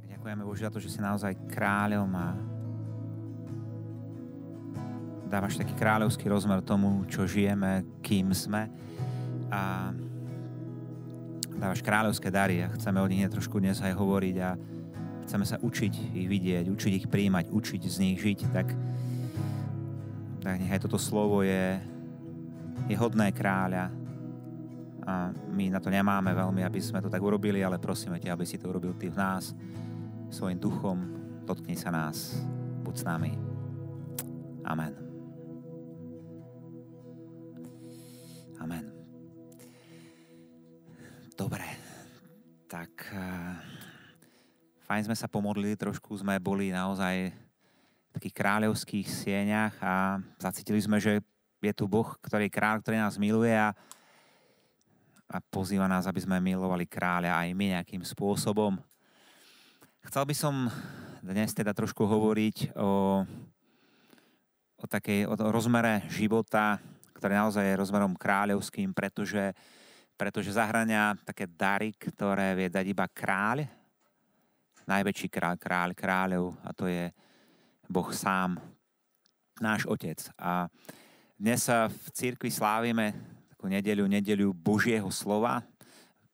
Tak ďakujeme Bože za to, že si naozaj kráľom a dávaš taký kráľovský rozmer tomu, čo žijeme, kým sme. A dávaš kráľovské dary a chceme o nich trošku dnes aj hovoriť a chceme sa učiť ich vidieť, učiť ich príjmať, učiť z nich žiť, tak, tak nech toto slovo je, je hodné kráľa, a my na to nemáme veľmi, aby sme to tak urobili, ale prosíme ťa, aby si to urobil ty v nás, svojim duchom, dotkni sa nás, buď s nami. Amen. Amen. Dobre, tak uh, fajn sme sa pomodlili, trošku sme boli naozaj v takých kráľovských sieňach a zacítili sme, že je tu Boh, ktorý je kráľ, ktorý nás miluje a a pozýva nás, aby sme milovali kráľa aj my nejakým spôsobom. Chcel by som dnes teda trošku hovoriť o, o, takej, o rozmere života, ktorý naozaj je rozmerom kráľovským, pretože, pretože zahrania také dary, ktoré vie dať iba kráľ, najväčší kráľ, kráľ kráľov a to je Boh sám, náš Otec. A dnes v cirkvi slávime takú nedeľu, nedeľu Božieho slova.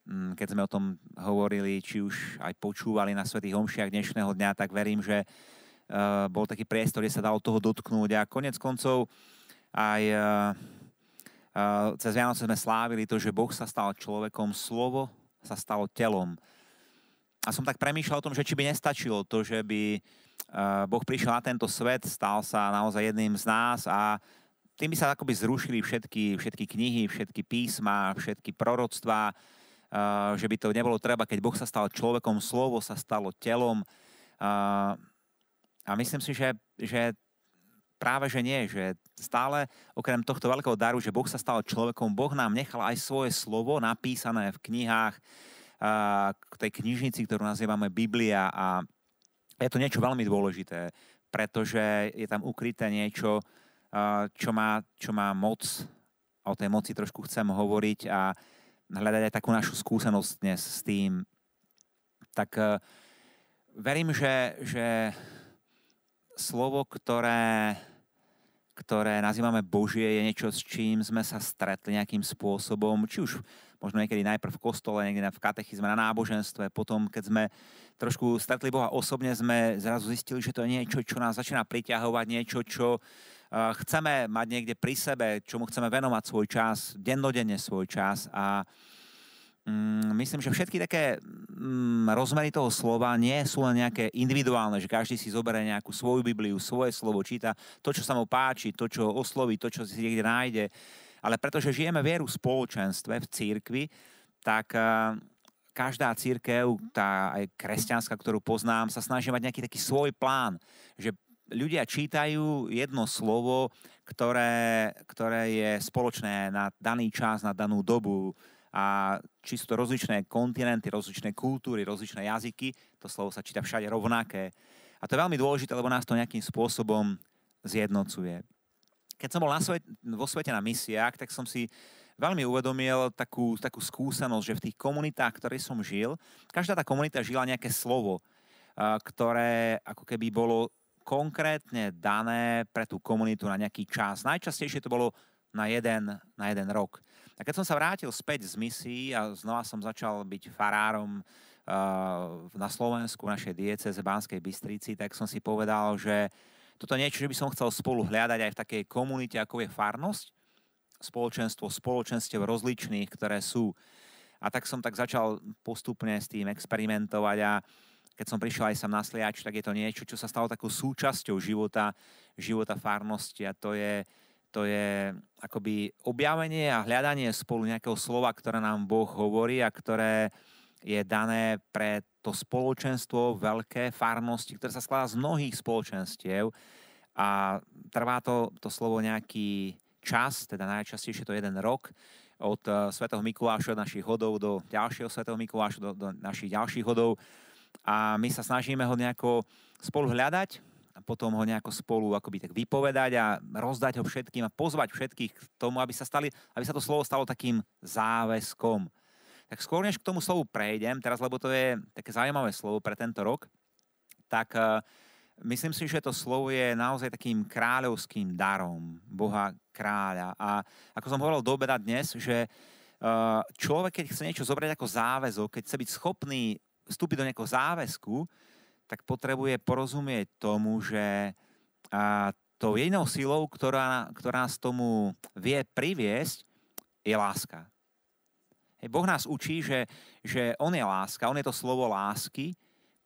Mm, keď sme o tom hovorili, či už aj počúvali na Svetých Homšiach dnešného dňa, tak verím, že uh, bol taký priestor, kde sa dalo toho dotknúť a konec koncov aj uh, uh, cez Vianoce sme slávili to, že Boh sa stal človekom, slovo sa stalo telom. A som tak premýšľal o tom, že či by nestačilo to, že by Boh prišiel na tento svet, stal sa naozaj jedným z nás a tým by sa akoby zrušili všetky, všetky knihy, všetky písma, všetky proroctvá, že by to nebolo treba, keď Boh sa stal človekom, slovo sa stalo telom. A myslím si, že, že práve že nie, že stále okrem tohto veľkého daru, že Boh sa stal človekom, Boh nám nechal aj svoje slovo napísané v knihách, k tej knižnici, ktorú nazývame Biblia. A je to niečo veľmi dôležité, pretože je tam ukryté niečo, čo má, čo má moc, o tej moci trošku chcem hovoriť. A hľadať aj takú našu skúsenosť dnes s tým. Tak uh, verím, že, že slovo, ktoré, ktoré nazývame Božie, je niečo, s čím sme sa stretli nejakým spôsobom, či už možno niekedy najprv v kostole, niekedy v katechizme, na náboženstve, potom keď sme trošku stretli Boha osobne, sme zrazu zistili, že to je niečo, čo nás začína priťahovať, niečo, čo, chceme mať niekde pri sebe, čomu chceme venovať svoj čas, dennodenne svoj čas a mm, myslím, že všetky také mm, rozmery toho slova nie sú len nejaké individuálne, že každý si zoberie nejakú svoju Bibliu, svoje slovo, číta to, čo sa mu páči, to, čo osloví, to, čo si niekde nájde. Ale pretože žijeme vieru v spoločenstve, v církvi, tak každá církev, tá aj kresťanská, ktorú poznám, sa snaží mať nejaký taký svoj plán, že ľudia čítajú jedno slovo, ktoré, ktoré je spoločné na daný čas, na danú dobu a či rozličné kontinenty, rozličné kultúry, rozličné jazyky, to slovo sa číta všade rovnaké. A to je veľmi dôležité, lebo nás to nejakým spôsobom zjednocuje. Keď som bol na svet, vo svete na misiách, tak som si veľmi uvedomil takú, takú skúsenosť, že v tých komunitách, ktoré som žil, každá tá komunita žila nejaké slovo, ktoré ako keby bolo konkrétne dané pre tú komunitu na nejaký čas. Najčastejšie to bolo na jeden, na jeden rok. A keď som sa vrátil späť z misií a znova som začal byť farárom uh, na Slovensku, v našej z Banskej Bystrici, tak som si povedal, že toto niečo, že by som chcel spolu hľadať aj v takej komunite, ako je farnosť, spoločenstvo spoločenstiev rozličných, ktoré sú. A tak som tak začal postupne s tým experimentovať a keď som prišiel aj sam na Sliač, tak je to niečo, čo sa stalo takou súčasťou života, života farnosti a to je, to je akoby objavenie a hľadanie spolu nejakého slova, ktoré nám Boh hovorí a ktoré je dané pre to spoločenstvo, veľké farnosti, ktoré sa skladá z mnohých spoločenstiev. A trvá to, to slovo nejaký čas, teda najčastejšie to jeden rok, od uh, Svetého Mikuláša od našich hodov do ďalšieho Svetého Mikuláša do, do našich ďalších hodov a my sa snažíme ho nejako spolu hľadať a potom ho nejako spolu akoby tak vypovedať a rozdať ho všetkým a pozvať všetkých k tomu, aby sa, stali, aby sa to slovo stalo takým záväzkom. Tak skôr než k tomu slovu prejdem, teraz lebo to je také zaujímavé slovo pre tento rok, tak uh, myslím si, že to slovo je naozaj takým kráľovským darom Boha kráľa. A ako som hovoril do obeda dnes, že uh, človek, keď chce niečo zobrať ako záväzok, keď chce byť schopný vstúpiť do nejakého záväzku, tak potrebuje porozumieť tomu, že uh, tou jedinou silou, ktorá, ktorá nás tomu vie priviesť, je láska. Hej, boh nás učí, že, že On je láska, On je to slovo lásky,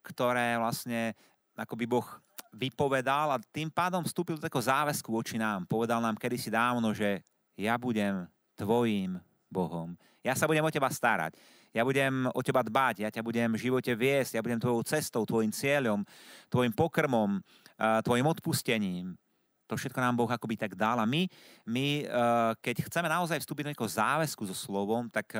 ktoré vlastne ako by Boh vypovedal a tým pádom vstúpil do takého záväzku voči nám. Povedal nám kedysi dávno, že ja budem tvojim Bohom. Ja sa budem o teba starať. Ja budem o teba dbať, ja ťa budem v živote viesť, ja budem tvojou cestou, tvojim cieľom, tvojim pokrmom, tvojim odpustením. To všetko nám Boh akoby tak dal. A my, my keď chceme naozaj vstúpiť do nejakého záväzku so slovom, tak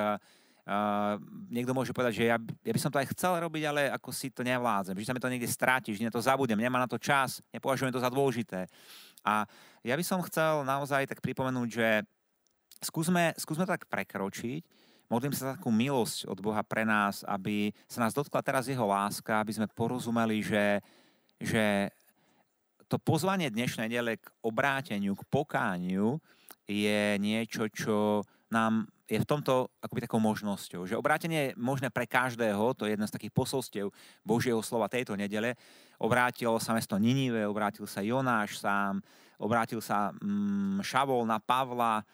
Uh, niekto môže povedať, že ja, ja by som to aj chcel robiť, ale ako si to nevládzem, že sa mi to niekde stráti, že na to zabudem, nemá na to čas, nepovažujem to za dôležité. A ja by som chcel naozaj tak pripomenúť, že skúsme, skúsme tak prekročiť, modlím sa za takú milosť od Boha pre nás, aby sa nás dotkla teraz jeho láska, aby sme porozumeli, že, že to pozvanie dnešnej nedele k obráteniu, k pokániu je niečo, čo nám je v tomto akoby takou možnosťou, že obrátenie je možné pre každého, to je jedna z takých posolstiev Božieho slova tejto nedele. Obrátilo sa mesto Ninive, obrátil sa Jonáš sám, obrátil sa mm, Šavol na Pavla,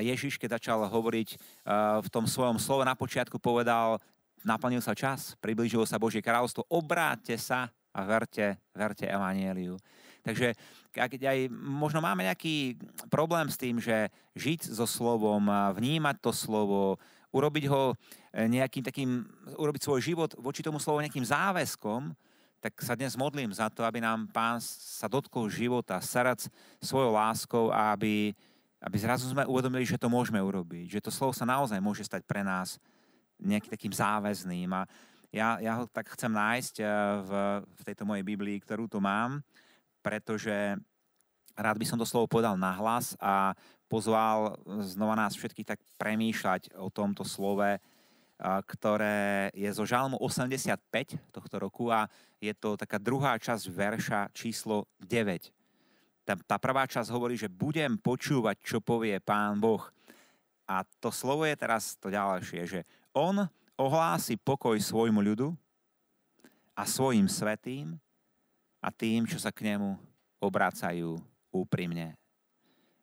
Ježiš, keď začal hovoriť uh, v tom svojom slove na počiatku, povedal, naplnil sa čas, priblížilo sa Božie kráľovstvo, obráťte sa a verte, verte Evangeliu. Takže keď aj možno máme nejaký problém s tým, že žiť so slovom, vnímať to slovo, urobiť ho e, nejakým takým, urobiť svoj život voči tomu slovu nejakým záväzkom, tak sa dnes modlím za to, aby nám Pán sa dotkol života, srdc svojou láskou a aby, aby zrazu sme uvedomili, že to môžeme urobiť, že to slovo sa naozaj môže stať pre nás nejakým takým záväzným. A ja, ja ho tak chcem nájsť e, v, v tejto mojej Biblii, ktorú tu mám pretože rád by som to slovo povedal nahlas a pozval znova nás všetkých tak premýšľať o tomto slove, ktoré je zo Žalmu 85 tohto roku a je to taká druhá časť verša číslo 9. Tá, tá prvá časť hovorí, že budem počúvať, čo povie Pán Boh. A to slovo je teraz to ďalšie, že on ohlási pokoj svojmu ľudu a svojim svetým a tým, čo sa k nemu obracajú úprimne.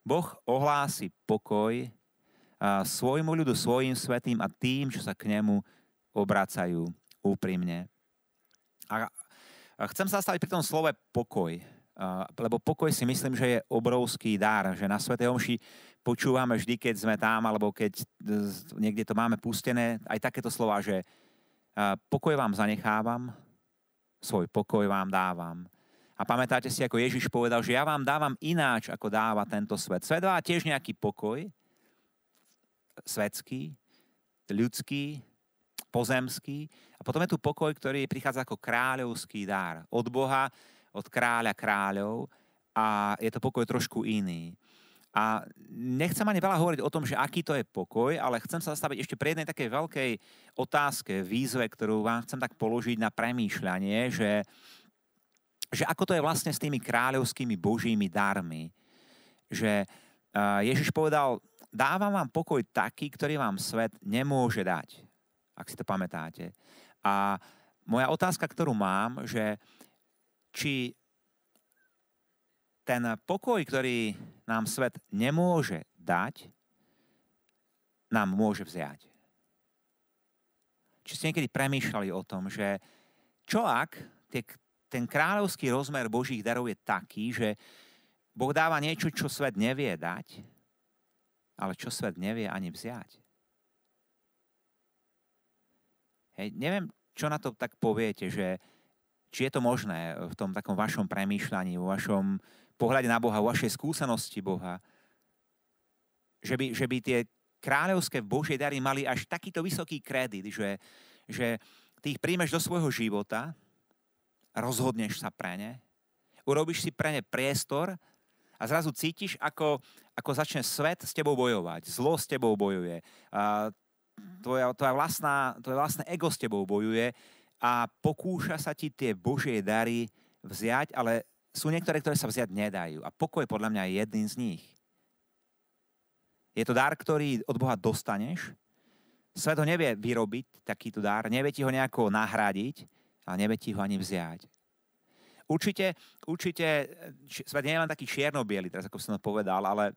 Boh ohlási pokoj svojmu ľudu, svojim svetým a tým, čo sa k nemu obracajú úprimne. A chcem sa zastaviť pri tom slove pokoj, lebo pokoj si myslím, že je obrovský dar, že na Svetej Omši počúvame vždy, keď sme tam, alebo keď niekde to máme pustené, aj takéto slova, že pokoj vám zanechávam, svoj pokoj vám dávam. A pamätáte si, ako Ježiš povedal, že ja vám dávam ináč, ako dáva tento svet. Svet dáva tiež nejaký pokoj, svetský, ľudský, pozemský. A potom je tu pokoj, ktorý prichádza ako kráľovský dar. Od Boha, od kráľa kráľov. A je to pokoj trošku iný. A nechcem ani veľa hovoriť o tom, že aký to je pokoj, ale chcem sa zastaviť ešte pri jednej takej veľkej otázke, výzve, ktorú vám chcem tak položiť na premýšľanie, že, že ako to je vlastne s tými kráľovskými božími darmi. Že Ježiš povedal, dávam vám pokoj taký, ktorý vám svet nemôže dať. Ak si to pamätáte. A moja otázka, ktorú mám, že či ten pokoj, ktorý nám svet nemôže dať, nám môže vziať. Či ste niekedy premýšľali o tom, že čo ak tie, ten kráľovský rozmer Božích darov je taký, že Boh dáva niečo, čo svet nevie dať, ale čo svet nevie ani vziať. Hej, neviem, čo na to tak poviete, že či je to možné v tom takom vašom premýšľaní, vo vašom pohľade na Boha, vo vašej skúsenosti Boha, že by, že by tie kráľovské Božie dary mali až takýto vysoký kredit, že, že ty ich príjmeš do svojho života, rozhodneš sa pre ne, urobíš si pre ne priestor a zrazu cítiš, ako, ako začne svet s tebou bojovať, zlo s tebou bojuje, a tvoja, tvoja vlastná, tvoje vlastné ego s tebou bojuje a pokúša sa ti tie Božie dary vziať, ale sú niektoré, ktoré sa vziať nedajú. A pokoj podľa mňa je jedným z nich. Je to dar, ktorý od Boha dostaneš. Svet ho nevie vyrobiť, takýto dar, nevie ti ho nejako nahradiť, ale nevie ti ho ani vziať. Určite, určite svet nie je len taký čierno teraz ako som to povedal, ale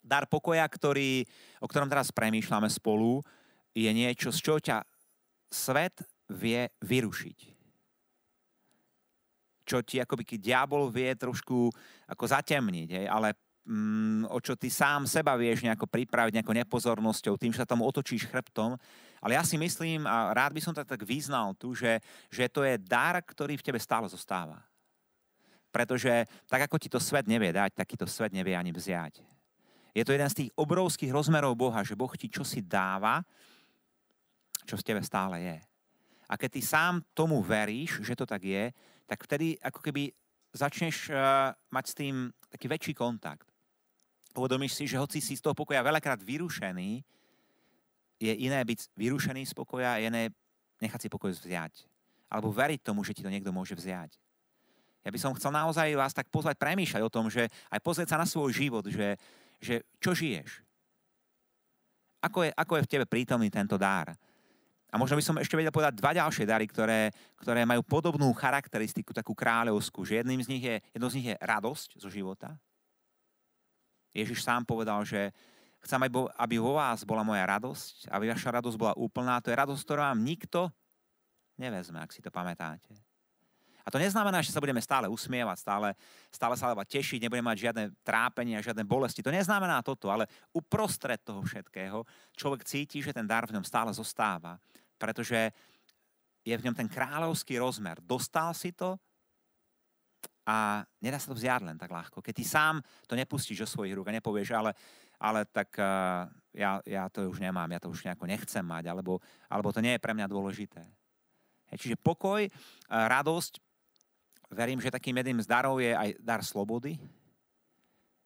dar pokoja, ktorý, o ktorom teraz premýšľame spolu, je niečo, z čoho ťa svet vie vyrušiť. Čo ti akoby diabol vie trošku ako zatemniť, hej, ale mm, o čo ty sám seba vieš nejako pripraviť nejakou nepozornosťou, tým, že sa tomu otočíš chrbtom. Ale ja si myslím, a rád by som to tak vyznal tu, že, že to je dar, ktorý v tebe stále zostáva. Pretože tak, ako ti to svet nevie dať, tak ti to svet nevie ani vziať. Je to jeden z tých obrovských rozmerov Boha, že Boh ti čosi dáva, čo v tebe stále je. A keď ty sám tomu veríš, že to tak je, tak vtedy ako keby začneš uh, mať s tým taký väčší kontakt. Uvedomíš si, že hoci si z toho pokoja veľakrát vyrušený, je iné byť vyrušený z pokoja, je iné nechať si pokoj vziať. Alebo veriť tomu, že ti to niekto môže vziať. Ja by som chcel naozaj vás tak pozvať premýšľať o tom, že aj pozrieť sa na svoj život, že, že čo žiješ. Ako je, ako je v tebe prítomný tento dár. A možno by som ešte vedel povedať dva ďalšie dary, ktoré, ktoré majú podobnú charakteristiku, takú kráľovskú, že jedným z nich je, jedno z nich je radosť zo života. Ježiš sám povedal, že chcem, aby vo vás bola moja radosť, aby vaša radosť bola úplná. To je radosť, ktorú vám nikto nevezme, ak si to pamätáte. A to neznamená, že sa budeme stále usmievať, stále, stále sa leba tešiť, nebudeme mať žiadne trápenie, žiadne bolesti. To neznamená toto, ale uprostred toho všetkého človek cíti, že ten dar v ňom stále zostáva pretože je v ňom ten kráľovský rozmer. Dostal si to a nedá sa to vziať len tak ľahko. Keď ty sám to nepustíš do svojich rúk a nepovieš, ale, ale tak uh, ja, ja to už nemám, ja to už nejako nechcem mať, alebo, alebo to nie je pre mňa dôležité. Hej, čiže pokoj, uh, radosť, verím, že takým jedným z darov je aj dar slobody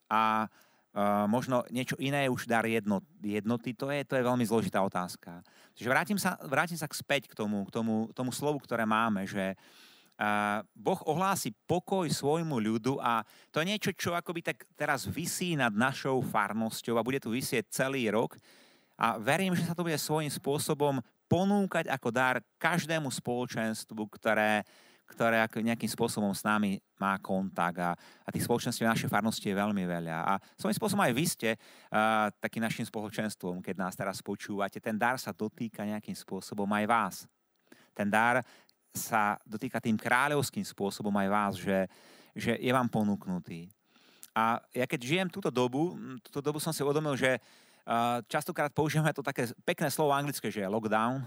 a Uh, možno niečo iné už dar jednot, jednoty, to je, to je veľmi zložitá otázka. Čiže vrátim sa, vrátim sa späť k tomu, k tomu, tomu slovu, ktoré máme, že uh, Boh ohlási pokoj svojmu ľudu a to je niečo, čo akoby tak teraz vysí nad našou farnosťou a bude tu vysieť celý rok. A verím, že sa to bude svojím spôsobom ponúkať ako dar každému spoločenstvu, ktoré, ktoré nejakým spôsobom s nami má kontakt a, a tých spoločenství v našej farnosti je veľmi veľa. A svojím spôsobom aj vy ste uh, takým našim spoločenstvom, keď nás teraz počúvate. Ten dar sa dotýka nejakým spôsobom aj vás. Ten dar sa dotýka tým kráľovským spôsobom aj vás, že, že je vám ponúknutý. A ja keď žijem túto dobu, túto dobu som si uvedomil, že uh, častokrát používame to také pekné slovo anglické, že je lockdown,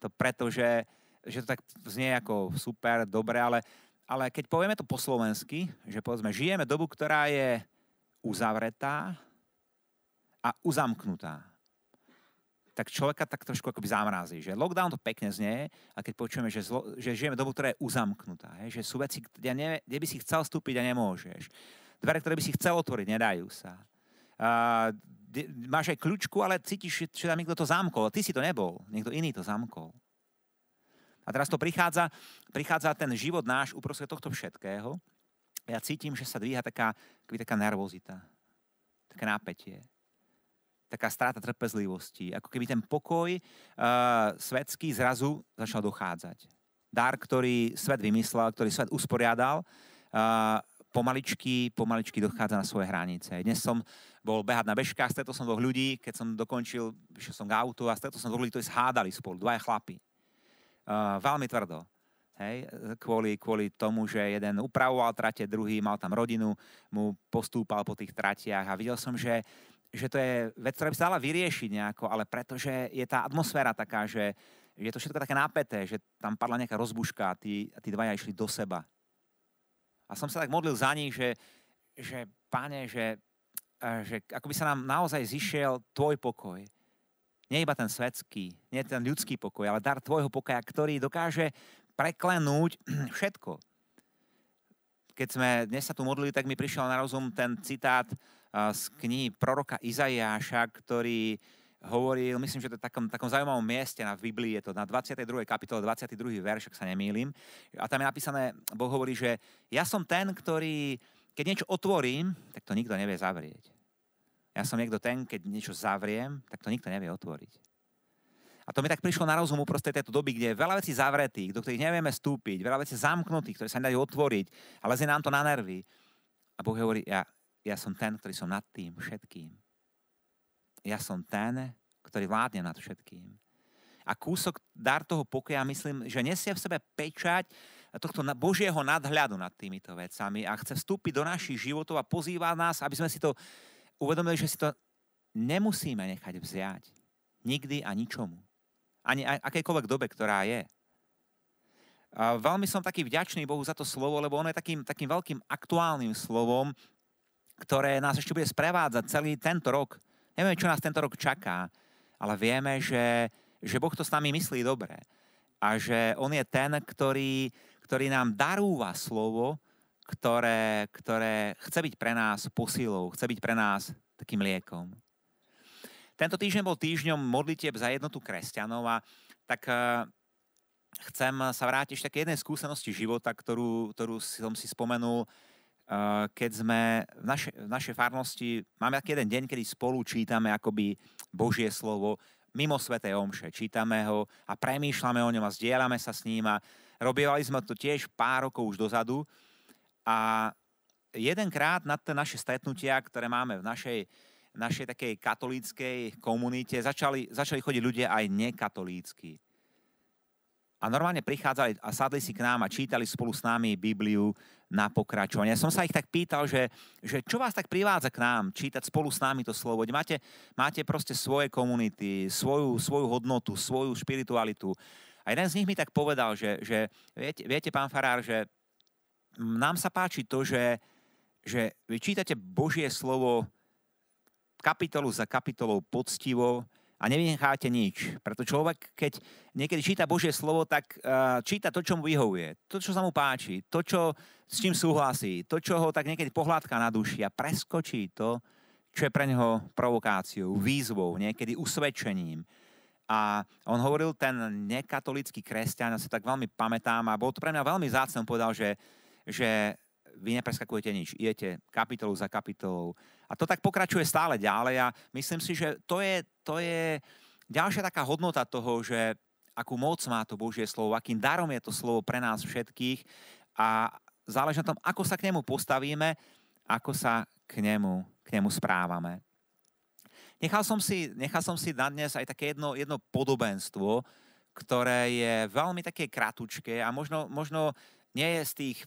to preto, že že to tak znie ako super, dobre, ale, ale keď povieme to po slovensky, že povedzme, žijeme dobu, ktorá je uzavretá a uzamknutá, tak človeka tak trošku akoby zamrazí. Že lockdown to pekne znie, a keď počujeme, že, zlo, že žijeme dobu, ktorá je uzamknutá, hej, že sú veci, kde, ne, kde by si chcel vstúpiť a nemôžeš. Dvere, ktoré by si chcel otvoriť, nedajú sa. Uh, máš aj kľúčku, ale cítiš, že tam niekto to zamkol. Ty si to nebol, niekto iný to zamkol. A teraz to prichádza, prichádza ten život náš uprostred tohto všetkého. Ja cítim, že sa dvíha taká, taká nervozita, také nápetie, taká strata trpezlivosti. Ako keby ten pokoj uh, svetský zrazu začal dochádzať. Dar, ktorý svet vymyslel, ktorý svet usporiadal, uh, pomaličky, pomaličky dochádza na svoje hranice. Dnes som bol behať na bežkách, stretol som dvoch ľudí, keď som dokončil, vyšiel som k autu a stretol som dvoch ľudí, ktorí hádali spolu, dvaja chlapi veľmi tvrdo. Hej, kvôli, kvôli tomu, že jeden upravoval trate, druhý mal tam rodinu, mu postúpal po tých tratiach a videl som, že, že to je vec, ktorá by sa dala vyriešiť nejako, ale pretože je tá atmosféra taká, že je to všetko také napäté, že tam padla nejaká rozbuška a tí, a tí dvaja išli do seba. A som sa tak modlil za nich, že, že páne, že, že ako by sa nám naozaj zišiel tvoj pokoj, nie iba ten svetský, nie ten ľudský pokoj, ale dar tvojho pokoja, ktorý dokáže preklenúť všetko. Keď sme dnes sa tu modlili, tak mi prišiel na rozum ten citát z knihy proroka Izaiáša, ktorý hovoril, myslím, že to je v takom, takom zaujímavom mieste na Biblii, je to na 22. kapitole, 22. verš, ak sa nemýlim. A tam je napísané, Boh hovorí, že ja som ten, ktorý, keď niečo otvorím, tak to nikto nevie zavrieť. Ja som niekto ten, keď niečo zavriem, tak to nikto nevie otvoriť. A to mi tak prišlo na rozum uprostred tejto doby, kde je veľa vecí zavretých, do ktorých nevieme stúpiť, veľa vecí zamknutých, ktoré sa nedajú otvoriť, ale lezie nám to na nervy. A Boh hovorí, ja, ja som ten, ktorý som nad tým všetkým ja som ten, ktorý vládne nad všetkým. A kúsok dar toho pokoja, myslím, že nesie v sebe pečať tohto Božieho nadhľadu nad týmito vecami a chce vstúpiť do našich životov a pozýva nás, aby sme si to uvedomili, že si to nemusíme nechať vziať. Nikdy a ničomu. Ani akejkoľvek dobe, ktorá je. A veľmi som taký vďačný Bohu za to slovo, lebo ono je takým, takým veľkým aktuálnym slovom, ktoré nás ešte bude sprevádzať celý tento rok. Nevieme, čo nás tento rok čaká, ale vieme, že, že Boh to s nami myslí dobre. A že On je ten, ktorý, ktorý nám darúva slovo, ktoré, ktoré chce byť pre nás posilou, chce byť pre nás takým liekom. Tento týždeň bol týždňom modlitieb za jednotu kresťanov a tak uh, chcem sa vrátiť ešte k jednej skúsenosti života, ktorú, ktorú som si spomenul Eh, keď sme v, naše, v našej farnosti, máme taký jeden deň, kedy spolu čítame akoby Božie slovo mimo Svetej Omše. Čítame ho a premýšľame o ňom a zdieľame sa s ním a robievali sme to tiež pár rokov už dozadu a jedenkrát na tie naše stretnutia, ktoré máme v našej, našej takej katolíckej komunite, začali, začali chodiť ľudia aj nekatolícky. A normálne prichádzali a sadli si k nám a čítali spolu s nami Bibliu na pokračovanie. Som sa ich tak pýtal, že, že čo vás tak privádza k nám, čítať spolu s nami to slovo. Máte, máte proste svoje komunity, svoju, svoju hodnotu, svoju spiritualitu. A jeden z nich mi tak povedal, že, že viete, viete, pán Farár, že nám sa páči to, že, že vy čítate Božie slovo kapitolu za kapitolou poctivo, a nevynecháte nič. Preto človek, keď niekedy číta Božie slovo, tak uh, číta to, čo mu vyhovuje, to, čo sa mu páči, to, čo, s čím súhlasí, to, čo ho tak niekedy pohľadká na duši a preskočí to, čo je pre neho provokáciou, výzvou, niekedy usvedčením. A on hovoril, ten nekatolický kresťan, ja si tak veľmi pamätám a bol to pre mňa veľmi zácne, povedal, že, že vy nepreskakujete nič, idete kapitolu za kapitolou. A to tak pokračuje stále ďalej a myslím si, že to je, to je ďalšia taká hodnota toho, že akú moc má to Božie slovo, akým darom je to slovo pre nás všetkých a záleží na tom, ako sa k nemu postavíme, ako sa k nemu, k nemu správame. Nechal som si, nechal som si na dnes aj také jedno, jedno podobenstvo, ktoré je veľmi také kratučké a možno, možno nie je z tých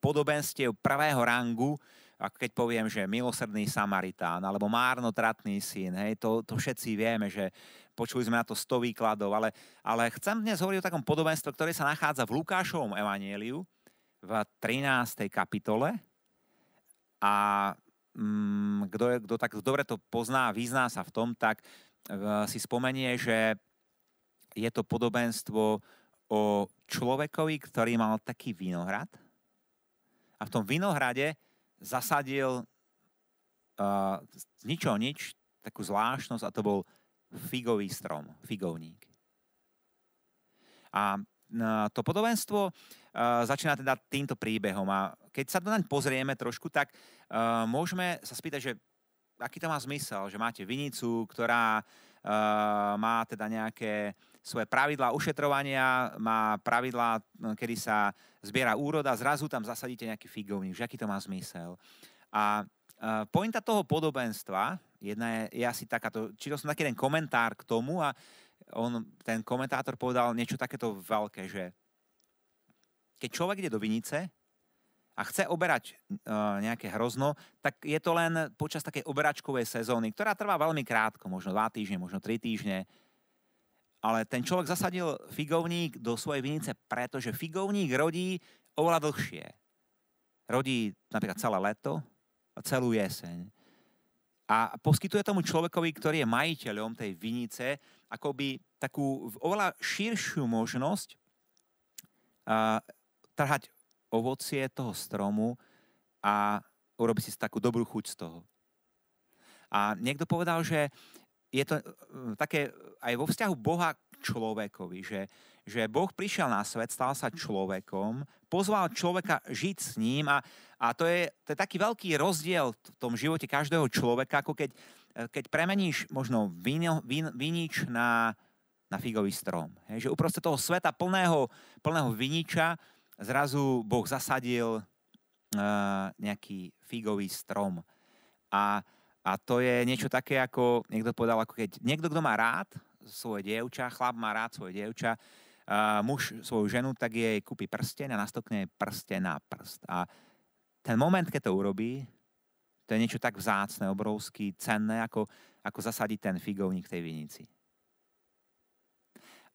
podobenstiev prvého rangu, ako keď poviem, že milosrdný Samaritán alebo márnotratný syn, hej, to, to všetci vieme, že počuli sme na to 100 výkladov, ale, ale chcem dnes hovoriť o takom podobenstve, ktoré sa nachádza v Lukášovom evanieliu v 13. kapitole a mm, kto, je, kto tak dobre to pozná, vyzná sa v tom, tak uh, si spomenie, že je to podobenstvo o človekovi, ktorý mal taký vinohrad, a v tom vinohrade zasadil uh, z ničoho nič takú zvláštnosť a to bol figový strom, figovník. A to podobenstvo začína teda týmto príbehom a keď sa naň pozrieme trošku, tak môžeme sa spýtať, že aký to má zmysel, že máte vinicu, ktorá má teda nejaké svoje pravidlá ušetrovania, má pravidlá, no, kedy sa zbiera úroda, zrazu tam zasadíte nejaký figovník, že aký to má zmysel. A pointa toho podobenstva, jedna je, je asi takáto, čítal som taký jeden komentár k tomu a on, ten komentátor povedal niečo takéto veľké, že keď človek ide do vinice a chce oberať uh, nejaké hrozno, tak je to len počas takej oberačkovej sezóny, ktorá trvá veľmi krátko, možno dva týždne, možno tri týždne ale ten človek zasadil figovník do svojej vinice, pretože figovník rodí oveľa dlhšie. Rodí napríklad celé leto a celú jeseň. A poskytuje tomu človekovi, ktorý je majiteľom tej vinice, akoby takú oveľa širšiu možnosť uh, trhať ovocie toho stromu a urobiť si takú dobrú chuť z toho. A niekto povedal, že je to také aj vo vzťahu Boha k človekovi, že, že Boh prišiel na svet, stal sa človekom, pozval človeka žiť s ním a, a to, je, to je taký veľký rozdiel v tom živote každého človeka, ako keď, keď premeníš možno vin, vin, vinič na, na figový strom. Hej, že uprostred toho sveta plného, plného viniča zrazu Boh zasadil uh, nejaký figový strom. A, a to je niečo také, ako niekto povedal, ako keď niekto, kto má rád svoje dievča, chlap má rád svoje dievča, uh, muž svoju ženu, tak jej kúpi prsten a nastokne prsten na prst. A ten moment, keď to urobí, to je niečo tak vzácne, obrovský, cenné, ako, ako zasadiť ten figovník tej vinici.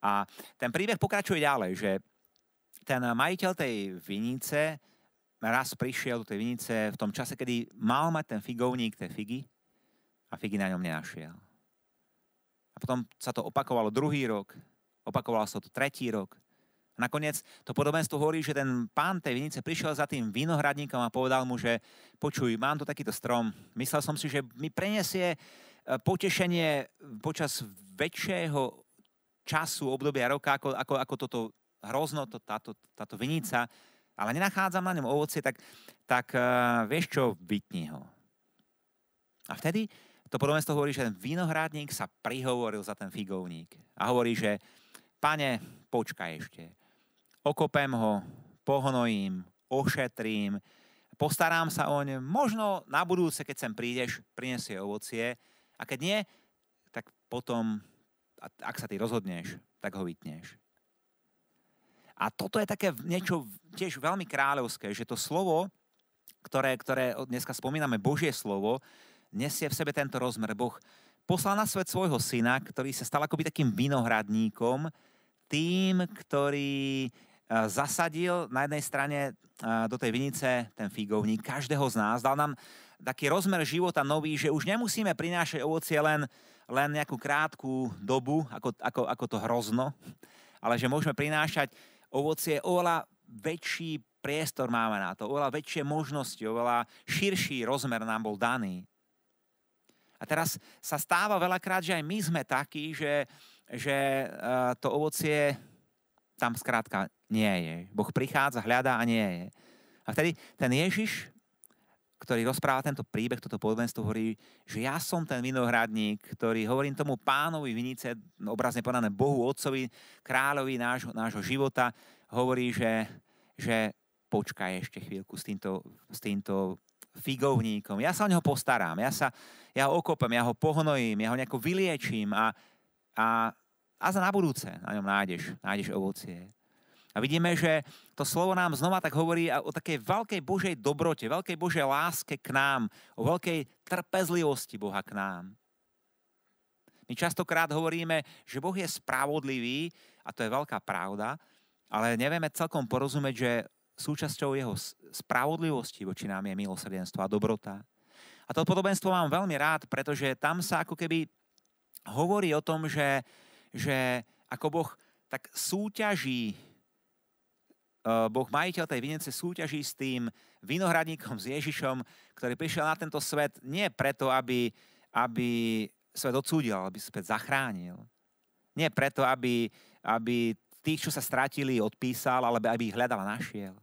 A ten príbeh pokračuje ďalej, že ten majiteľ tej vinice raz prišiel do tej vinice v tom čase, kedy mal mať ten figovník tej figy figy na ňom nenašiel. A potom sa to opakovalo druhý rok, opakovalo sa to tretí rok. A nakoniec to podobenstvo hovorí, že ten pán tej vinice prišiel za tým vinohradníkom a povedal mu, že počuj, mám tu takýto strom, myslel som si, že mi preniesie e, potešenie počas väčšieho času, obdobia roka, ako, ako, ako toto hrozno, to, táto, táto vinica, ale nenachádzam na ňom ovocie, tak, tak uh, vieš čo, vytni ho. A vtedy to podobenstvo hovorí, že ten vinohradník sa prihovoril za ten figovník. A hovorí, že pane, počkaj ešte. Okopem ho, pohnojím, ošetrím, postarám sa o ne. Možno na budúce, keď sem prídeš, prinesie ovocie. A keď nie, tak potom ak sa ty rozhodneš, tak ho vytneš. A toto je také niečo tiež veľmi kráľovské, že to slovo, ktoré, ktoré dneska spomíname, Božie slovo, nesie v sebe tento rozmer. Boh poslal na svet svojho syna, ktorý sa stal akoby takým vinohradníkom, tým, ktorý zasadil na jednej strane do tej vinice ten figovník každého z nás, dal nám taký rozmer života nový, že už nemusíme prinášať ovocie len, len nejakú krátku dobu, ako, ako, ako to hrozno, ale že môžeme prinášať ovocie oveľa väčší priestor máme na to, oveľa väčšie možnosti, oveľa širší rozmer nám bol daný. A teraz sa stáva veľakrát, že aj my sme takí, že, že to ovocie tam skrátka nie je. Boh prichádza, hľadá a nie je. A vtedy ten Ježiš ktorý rozpráva tento príbeh, toto podobenstvo, hovorí, že ja som ten vinohradník, ktorý hovorím tomu pánovi vinice, obrazne povedané Bohu, Otcovi, kráľovi nášho, nášho života, hovorí, že, že počkaj ešte chvíľku s týmto, s týmto figovníkom. Ja sa o neho postarám, ja, sa, ja ho okopem, ja ho pohnojím, ja ho nejako vyliečím a, a, a za na budúce na ňom nájdeš, nájdeš ovocie. A vidíme, že to slovo nám znova tak hovorí o takej veľkej Božej dobrote, veľkej Božej láske k nám, o veľkej trpezlivosti Boha k nám. My častokrát hovoríme, že Boh je spravodlivý, a to je veľká pravda, ale nevieme celkom porozumieť, že súčasťou jeho spravodlivosti voči nám je milosrdenstvo a dobrota. A to podobenstvo mám veľmi rád, pretože tam sa ako keby hovorí o tom, že, že ako Boh tak súťaží Eh, boh majiteľ tej vinice súťaží s tým vinohradníkom, s Ježišom, ktorý prišiel na tento svet nie preto, aby, aby svet odsúdil, aby svet zachránil. Nie preto, aby, aby tých, čo sa stratili, odpísal, ale aby ich hľadal a našiel.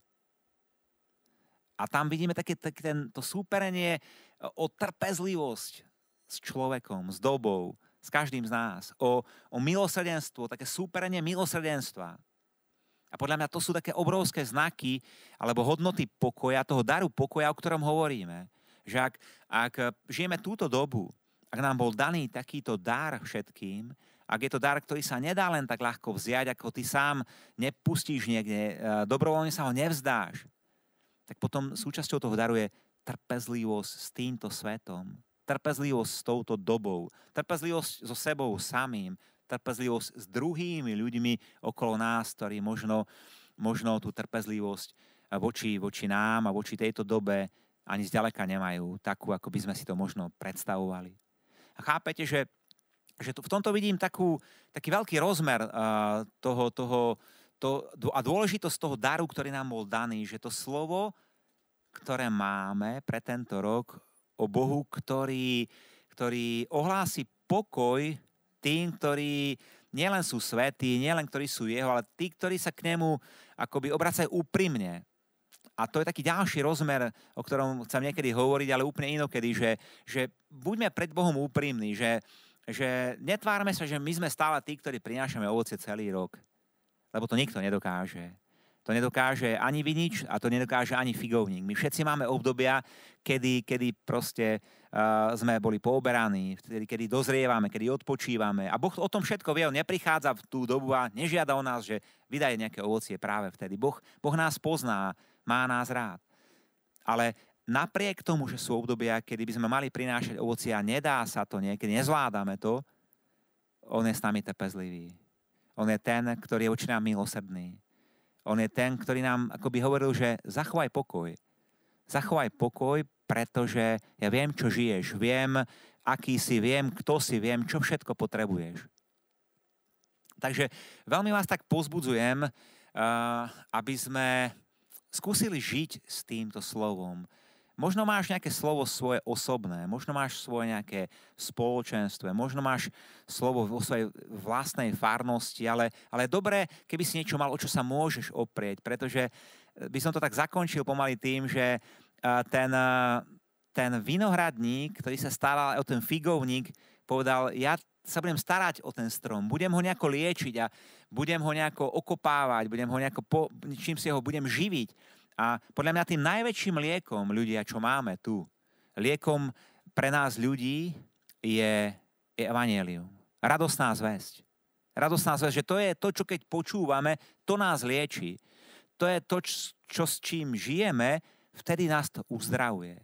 A tam vidíme také, také ten, to súperenie o trpezlivosť s človekom, s dobou, s každým z nás, o, o milosrdenstvo, také súperenie milosrdenstva. A podľa mňa to sú také obrovské znaky alebo hodnoty pokoja, toho daru pokoja, o ktorom hovoríme. Že ak, ak žijeme túto dobu, ak nám bol daný takýto dar všetkým, ak je to dar, ktorý sa nedá len tak ľahko vziať, ako ty sám nepustíš niekde, e, dobrovoľne sa ho nevzdáš, tak potom súčasťou toho daru je trpezlivosť s týmto svetom, trpezlivosť s touto dobou, trpezlivosť so sebou samým, trpezlivosť s druhými ľuďmi okolo nás, ktorí možno, možno tú trpezlivosť voči, voči nám a voči tejto dobe ani zďaleka nemajú takú, ako by sme si to možno predstavovali. A chápete, že, že v tomto vidím takú, taký veľký rozmer uh, toho, toho to, a dôležitosť toho daru, ktorý nám bol daný, že to slovo, ktoré máme pre tento rok o Bohu, ktorý, ktorý ohlási pokoj tým, ktorí nielen sú svetí, nielen ktorí sú jeho, ale tí, ktorí sa k nemu akoby obracajú úprimne. A to je taký ďalší rozmer, o ktorom chcem niekedy hovoriť, ale úplne inokedy, že, že buďme pred Bohom úprimní, že, že netvárme sa, že my sme stále tí, ktorí prinášame ovocie celý rok. Lebo to nikto nedokáže. To nedokáže ani vinič a to nedokáže ani figovník. My všetci máme obdobia, kedy, kedy proste uh, sme boli pooberaní, kedy, kedy dozrievame, kedy odpočívame. A Boh o tom všetko vie, on neprichádza v tú dobu a nežiada o nás, že vydaje nejaké ovocie práve vtedy. Boh, boh nás pozná, má nás rád. Ale napriek tomu, že sú obdobia, kedy by sme mali prinášať ovocie a nedá sa to niekedy, nezvládame to, on je s nami trpezlivý. On je ten, ktorý je voči nám milosrdný. On je ten, ktorý nám akoby hovoril, že zachovaj pokoj. Zachovaj pokoj, pretože ja viem, čo žiješ. Viem, aký si, viem, kto si, viem, čo všetko potrebuješ. Takže veľmi vás tak pozbudzujem, aby sme skúsili žiť s týmto slovom. Možno máš nejaké slovo svoje osobné, možno máš svoje nejaké spoločenstvo, možno máš slovo vo svojej vlastnej farnosti, ale, ale dobré, keby si niečo mal, o čo sa môžeš oprieť, pretože eh, by som to tak zakončil pomaly tým, že eh, ten, eh, ten vinohradník, ktorý sa staral o ten figovník, povedal, ja sa budem starať o ten strom, budem ho nejako liečiť a budem ho nejako okopávať, budem ho nejako, po, čím si ho budem živiť. A podľa mňa tým najväčším liekom, ľudia, čo máme tu, liekom pre nás ľudí je, je evanielium. Radosná zväzť. Radosná zväzť, že to je to, čo keď počúvame, to nás lieči. To je to, čo s čím žijeme, vtedy nás to uzdravuje.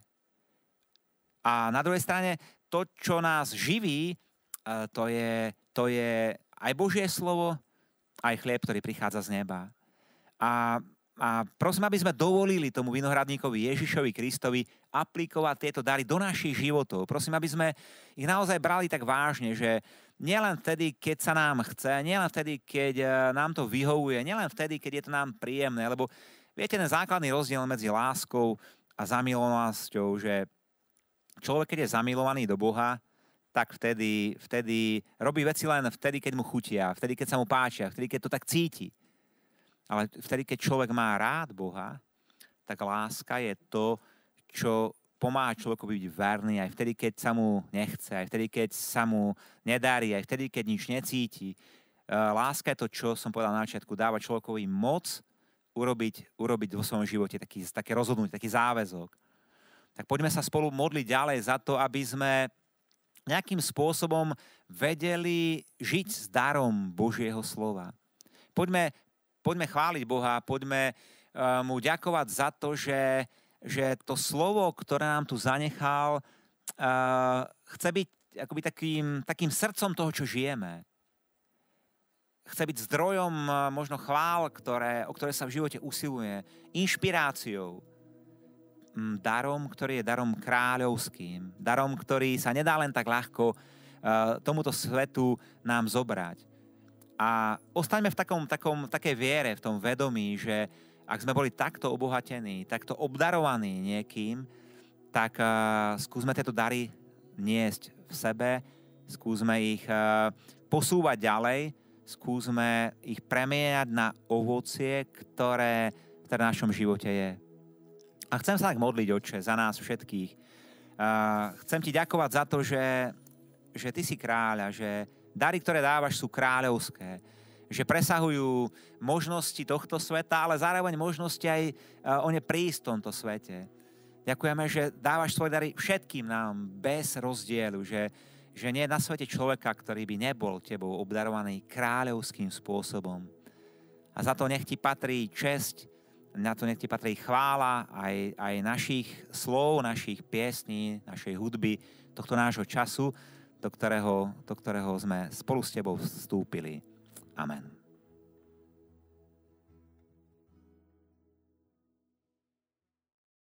A na druhej strane, to, čo nás živí, e, to je, to je aj Božie slovo, aj chlieb, ktorý prichádza z neba. A a prosím, aby sme dovolili tomu vinohradníkovi Ježišovi Kristovi aplikovať tieto dary do našich životov. Prosím, aby sme ich naozaj brali tak vážne, že nielen vtedy, keď sa nám chce, nielen vtedy, keď e, nám to vyhovuje, nielen vtedy, keď je to nám príjemné, lebo viete, ten základný rozdiel medzi láskou a zamilovanosťou, že človek, keď je zamilovaný do Boha, tak vtedy, vtedy robí veci len vtedy, keď mu chutia, vtedy, keď sa mu páčia, vtedy, keď to tak cíti. Ale vtedy, keď človek má rád Boha, tak láska je to, čo pomáha človeku byť verný aj vtedy, keď sa mu nechce, aj vtedy, keď sa mu nedarí, aj vtedy, keď nič necíti. E, láska je to, čo som povedal na začiatku, dáva človekovi moc urobiť, urobiť vo svojom živote taký, také rozhodnutie, taký záväzok. Tak poďme sa spolu modliť ďalej za to, aby sme nejakým spôsobom vedeli žiť s darom Božieho slova. Poďme poďme chváliť Boha, poďme eh, mu ďakovať za to, že, že to slovo, ktoré nám tu zanechal, uh, chce byť akoby takým, takým srdcom toho, čo žijeme. Chce byť zdrojom uh, možno chvál, ktoré, o ktoré sa v živote usiluje, inšpiráciou, um, darom, ktorý je darom kráľovským, darom, ktorý sa nedá len tak ľahko tomuto svetu nám zobrať. A ostaňme v takom, takom, takej viere, v tom vedomí, že ak sme boli takto obohatení, takto obdarovaní niekým, tak uh, skúsme tieto dary niesť v sebe, skúsme ich uh, posúvať ďalej, skúsme ich premieňať na ovocie, ktoré, ktoré v našom živote je. A chcem sa tak modliť, Oče, za nás všetkých. Uh, chcem ti ďakovať za to, že, že ty si kráľ a že, Dary, ktoré dávaš, sú kráľovské že presahujú možnosti tohto sveta, ale zároveň možnosti aj uh, o ne prísť v tomto svete. Ďakujeme, že dávaš svoje dary všetkým nám bez rozdielu, že, že nie je na svete človeka, ktorý by nebol tebou obdarovaný kráľovským spôsobom. A za to nech ti patrí česť, na to nech ti patrí chvála aj, aj našich slov, našich piesní, našej hudby, tohto nášho času, do ktorého, do ktorého sme spolu s Tebou vstúpili. Amen.